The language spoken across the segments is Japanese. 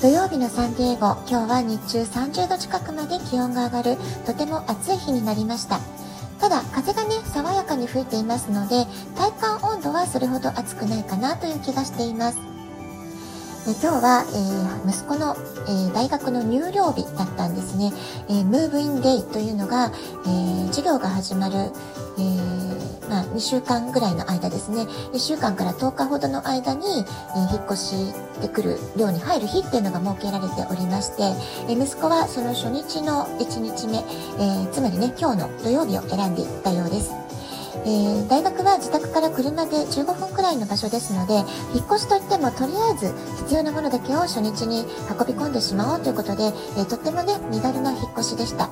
土曜日のサンディエゴ、今日は日中30度近くまで気温が上がる、とても暑い日になりました。ただ、風がね、爽やかに吹いていますので、体感温度はそれほど暑くないかなという気がしています。で今日は、えー、息子の、えー、大学の入寮日だったんですね。えー、ムーブインデイというのが、え授業が始まる、えまあ、2週間ぐらいの間ですね、1週間から10日ほどの間に、え、引っ越してくる寮に入る日っていうのが設けられておりまして、え、息子はその初日の1日目、え、つまりね、今日の土曜日を選んでいったようです。えー、大学は自宅から車で15分くらいの場所ですので引っ越しといってもとりあえず必要なものだけを初日に運び込んでしまおうということで、えー、とってもね身軽な引っ越しでした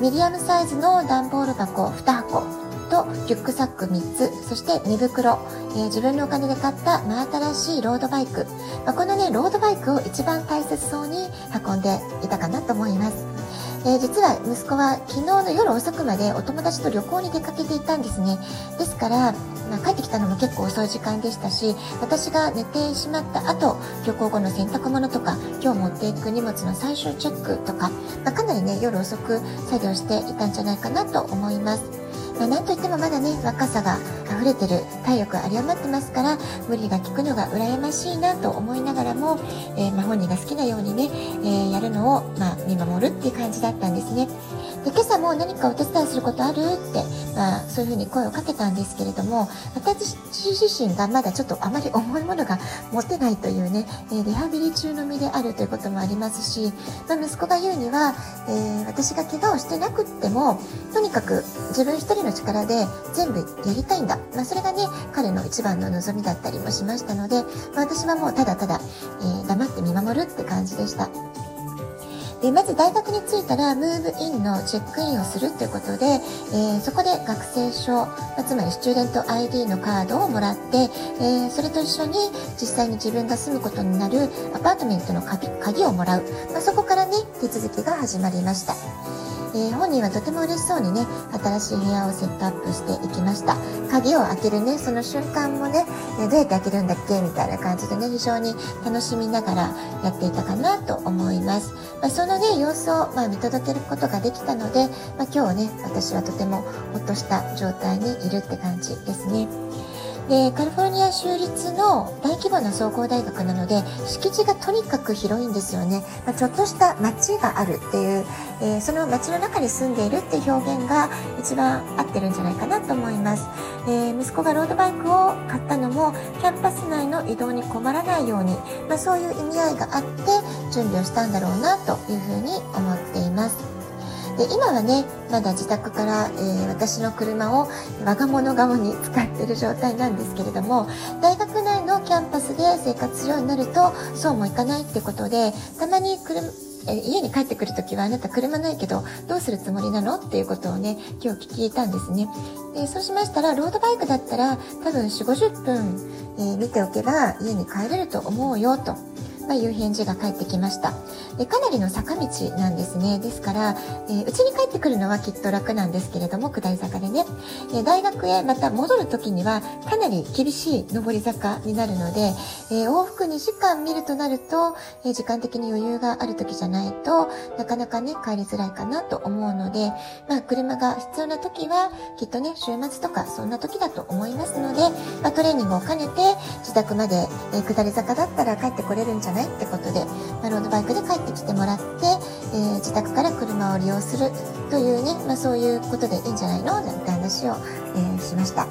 ミディアムサイズの段ボール箱2箱とリュックサック3つ、そして寝袋、えー、自分のお金で買った真新しいロードバイク。まあ、このね、ロードバイクを一番大切そうに運んでいたかなと思います。えー、実は息子は昨日の夜遅くまでお友達と旅行に出かけていたんですね。ですから、まあ、帰ってきたのも結構遅い時間でしたし、私が寝てしまった後、旅行後の洗濯物とか、今日持っていく荷物の最終チェックとか、まあ、かなりね、夜遅く作業していたんじゃないかなと思います。まあ、なんといってもまだね、若さが溢れてる、体力あり余ってますから、無理が効くのが羨ましいなと思いながらも、えー、まあ、本人が好きなようにね、えー、やるのを、まあ、見守るっていう感じだったんですね。で、今朝も何かお手伝いすることあるって、まあ、そういうふうに声をかけたんですけれども、私自身がまだちょっとあまり重いものが持てないというね、えリハビリ中の身であるということもありますし、まあ、息子が言うには、えー、私が怪我をしてなくっても、とにかく自分一人の力で全部やりたいんだ。まあ、それがね、彼の一番の望みだったりもしましたので、まあ、私はもうただただ、えー、黙って見守るって感じでした。でまず大学に着いたらムーブインのチェックインをするということで、えー、そこで学生証、まつまりスチューデント ID のカードをもらって、えー、それと一緒に実際に自分が住むことになるアパートメントの鍵をもらう、まあ、そこからね手続きが始まりました。えー、本人はとても嬉しそうにね、新しい部屋をセットアップしていきました。鍵を開けるね、その瞬間もね、え、どうやって開けるんだっけみたいな感じでね、非常に楽しみながらやっていたかなと思います。まあ、そのね、様子を、まあ、見届けることができたので、まあ、今日ね、私はとてもほっとした状態にいるって感じですね。でカリフォルニア州立の大規模な総合大学なので敷地がとにかく広いんですよね、まあ、ちょっとした町があるっていう、えー、その町の中に住んでいるっていう表現が一番合ってるんじゃないかなと思います、えー、息子がロードバイクを買ったのもキャンパス内の移動に困らないように、まあ、そういう意味合いがあって準備をしたんだろうなというふうに思っています。で今はねまだ自宅から、えー、私の車を我が物顔に使ってる状態なんですけれども大学内のキャンパスで生活するようになるとそうもいかないってことでたまに車え家に帰ってくるときはあなた車ないけどどうするつもりなの？っていうことをね今日聞いたんですね。でそうしましたらロードバイクだったら多分4 5 0分、えー、見ておけば家に帰れると思うよと。まあ、いう返事が返ってきました。でかなりの坂道なんですね。ですからえー、に帰ってくるのはきっと楽なんですけれども下り坂でね、え、大学へまた戻る時にはかなり厳しい上り坂になるので、えー、往復2時間見るとなると、え時間的に余裕がある時じゃないとなかなかね帰りづらいかなと思うので、まあ、車が必要な時はきっとね週末とかそんな時だと思いますので、まあ、トレーニングを兼ねて自宅まで、え下り坂だったら帰ってこれるんじゃないないってことで、まあ、ロードバイクで帰ってきてもらって、えー、自宅から車を利用するというね、まあ、そういうことでいいんじゃないの？なんて話を、えー、しました。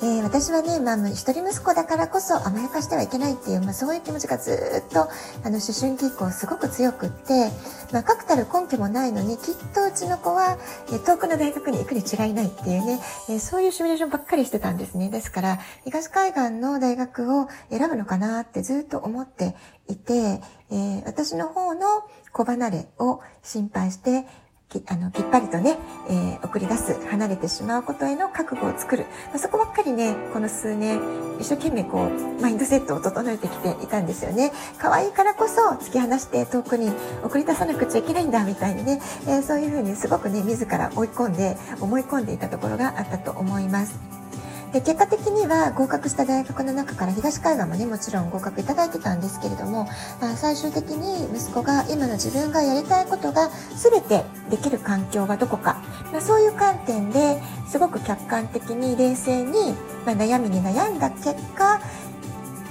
えー、私はね、まあ、一人息子だからこそ甘やかしてはいけないっていう、まあ、そういう気持ちがずっと、あの、思春期以降すごく強くって、まあ、確たる根拠もないのに、きっとうちの子は、えー、遠くの大学に行くに違いないっていうね、えー、そういうシミュレーションばっかりしてたんですね。ですから、東海岸の大学を選ぶのかなってずっと思っていて、え、私の方の子離れを心配して、あのきっぱりとね、えー、送り出す、離れてしまうことへの覚悟を作る。まあ、そこばっかりね、この数年、一生懸命こう、マインドセットを整えてきていたんですよね。可愛いからこそ突き放して遠くに送り出さなくちゃいけないんだ、みたいにね、えー、そういうふうにすごくね、自ら追い込んで、思い込んでいたところがあったと思います。で結果的には合格した大学の中から東海岸もねもちろん合格いただいてたんですけれども、まあ、最終的に息子が今の自分がやりたいことが全てできる環境はどこか、まあ、そういう観点ですごく客観的に冷静に、まあ、悩みに悩んだ結果、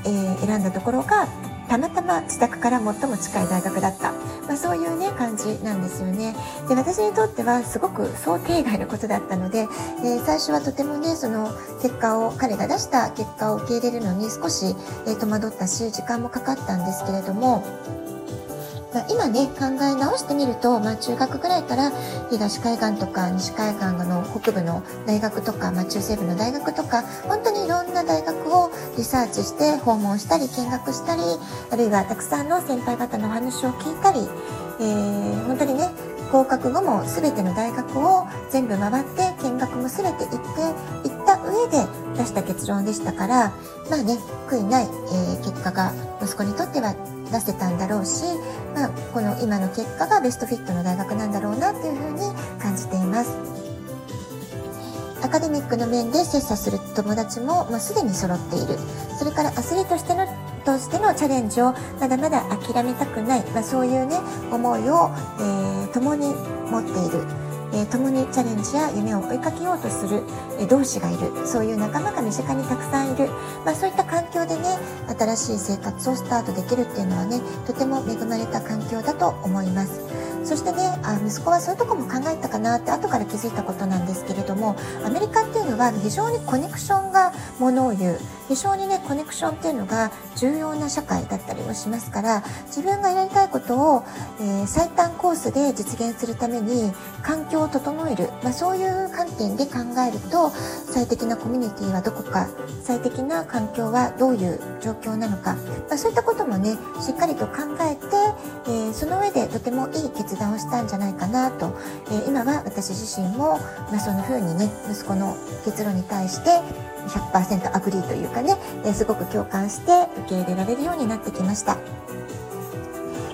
えー、選んだところがたまたま自宅から最も近い大学だった、まあ、そういうね感じなんですよね。で私にとってはすごく想定外のことだったので、えー、最初はとてもねその結果を彼が出した結果を受け入れるのに少し、えー、戸惑ったし時間もかかったんですけれども、今ね考え直してみると、まあ、中学ぐらいから東海岸とか西海岸の北部の大学とか、まあ、中西部の大学とか本当にいろんな大学をリサーチして訪問したり見学したりあるいはたくさんの先輩方のお話を聞いたり、えー、本当にね合格後も全ての大学を全部回って見学も全て行って行った上で出した結論でしたからまあね悔いない、えー、結果が息子にとっては出せたんだろうし、まあ、この今の結果がベストフィットの大学なんだろうなっていうふうに感じています。アカデミックの面で切磋する友達ももうすでに揃っている。それからアスリートとしてのとしてのチャレンジをまだまだ諦めたくない、まあ、そういうね思いを、えー、共に持っている。え、共にチャレンジや夢を追いかけようとする、え、同志がいるそういう仲間が身近にたくさんいる、まあ、そういった環境でね新しい生活をスタートできるっていうのはねとても恵まれた環境だと思います。そしてねあ息子はそういうとこも考えたかなって後から気づいたことなんですけれどもアメリカっていうのは非常にコネクションがものを言う。非常にねコネクションっていうのが重要な社会だったりもしますから自分がやりたいことを、えー、最短コースで実現するために環境を整える、まあ、そういう観点で考えると最適なコミュニティはどこか最適な環境はどういう状況なのか、まあ、そういったこともねしっかりと考えて、えー、その上でとてもいい決断をしたんじゃないかなと、えー、今は私自身も、まあ、そんな風にね息子の結論に対して100% agree というかね、えー、すごく共感して受け入れられるようになってきました。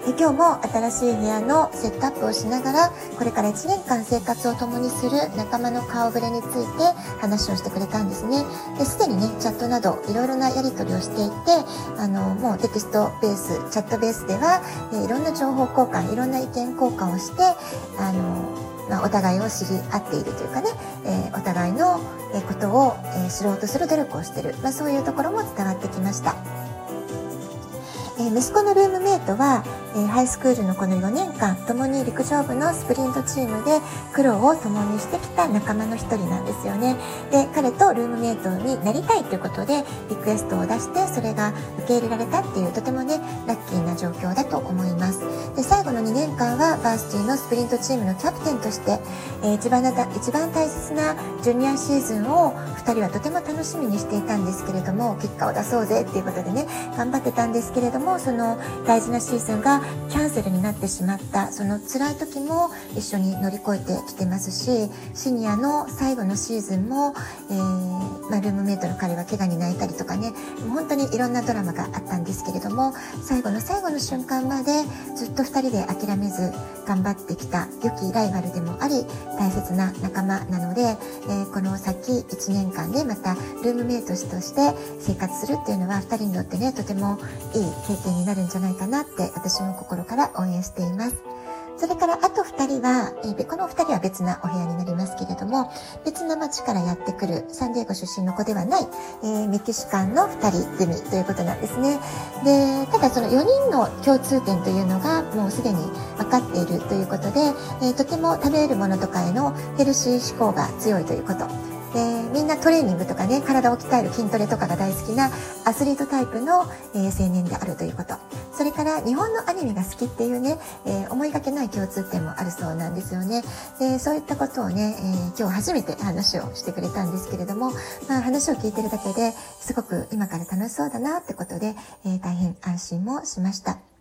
今日も新しい部屋のセットアップをしながらこれから1年間生活を共にする仲間の顔ぶれについて話をしてくれたんですねですでにねチャットなどいろいろなやり取りをしていてあのもうテキストベースチャットベースでは、えいろんな情報交換いろんな意見交換をしてあのまあ、お互いを知り合っているというかね、えー、お互いのことを、え、知ろうとする努力をしてる、まあ、そういうところも伝わってきました。え、息子のルームメイトは、え、ハイスクールのこの4年間共に陸上部のスプリントチームで苦労を共にしてきた仲間の一人なんですよね。で彼とルームメイトになりたいということでリクエストを出してそれが受け入れられたっていうとてもねラッキーな状況だと思います。で最後の2年間はバースティのスプリントチームのキャプテンとして、えー、一番一番大切なジュニアシーズンを2人はとても楽しみにしていたんですけれども結果を出そうぜっていうことでね頑張ってたんですけれどもその大事なシーズンがキャンセルになってしまったその辛い時も一緒に乗り越えてきてますしシニアの最後のシーズンも、えー、まあ、ルームメイトの彼は怪我に泣いたりとかね本当にいろんなドラマがあったんですけれども最後の最後の瞬間までずっと2人で諦めず頑張ってきた良きライバルでもあり大切な仲間なので、えー、この先1年間でまたルームメイトとして生活するっていうのは2人にとってねとてもいい経験になるんじゃないかなって私も心から応援しています。それからあと2人は、え、この2人は別なお部屋になりますけれども、別な町からやってくるサンディエゴ出身の子ではない、えー、メキシカンの2人組ということなんですね。で、ただその4人の共通点というのがもうすでに分かっているということで、えー、とても食べるものとかへのヘルシー志向が強いということ。でみんなトレーニングとかね体を鍛える筋トレとかが大好きなアスリートタイプの、えー、青年であるということそれから日本のアニメが好きっていうね、えー、思いがけない共通点もあるそうなんですよねでそういったことをね、えー、今日初めて話をしてくれたんですけれども、まあ、話を聞いてるだけですごく今から楽しそうだなってことで、え大変安心もしました。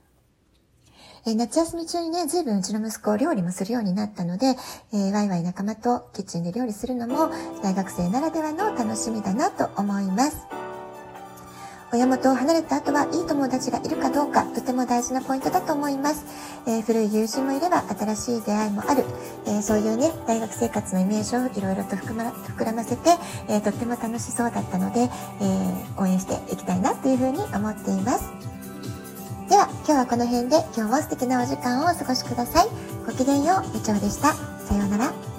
え夏休み中にね、随分うちの息子を料理もするようになったので、えー、ワイワイ仲間とキッチンで料理するのも大学生ならではの楽しみだなと思います。親元を離れた後はいい友達がいるかどうか、とても大事なポイントだと思います。えー、古い友人もいれば新しい出会いもある。えー、そういうね、大学生活のイメージをいろいろと膨ら,、膨らませて、えー、とっても楽しそうだったので、え応援していきたいなというふうに思っています。今日はこの辺で今日も素敵なお時間をお過ごしください。ごきげんよう、部長でした。さようなら。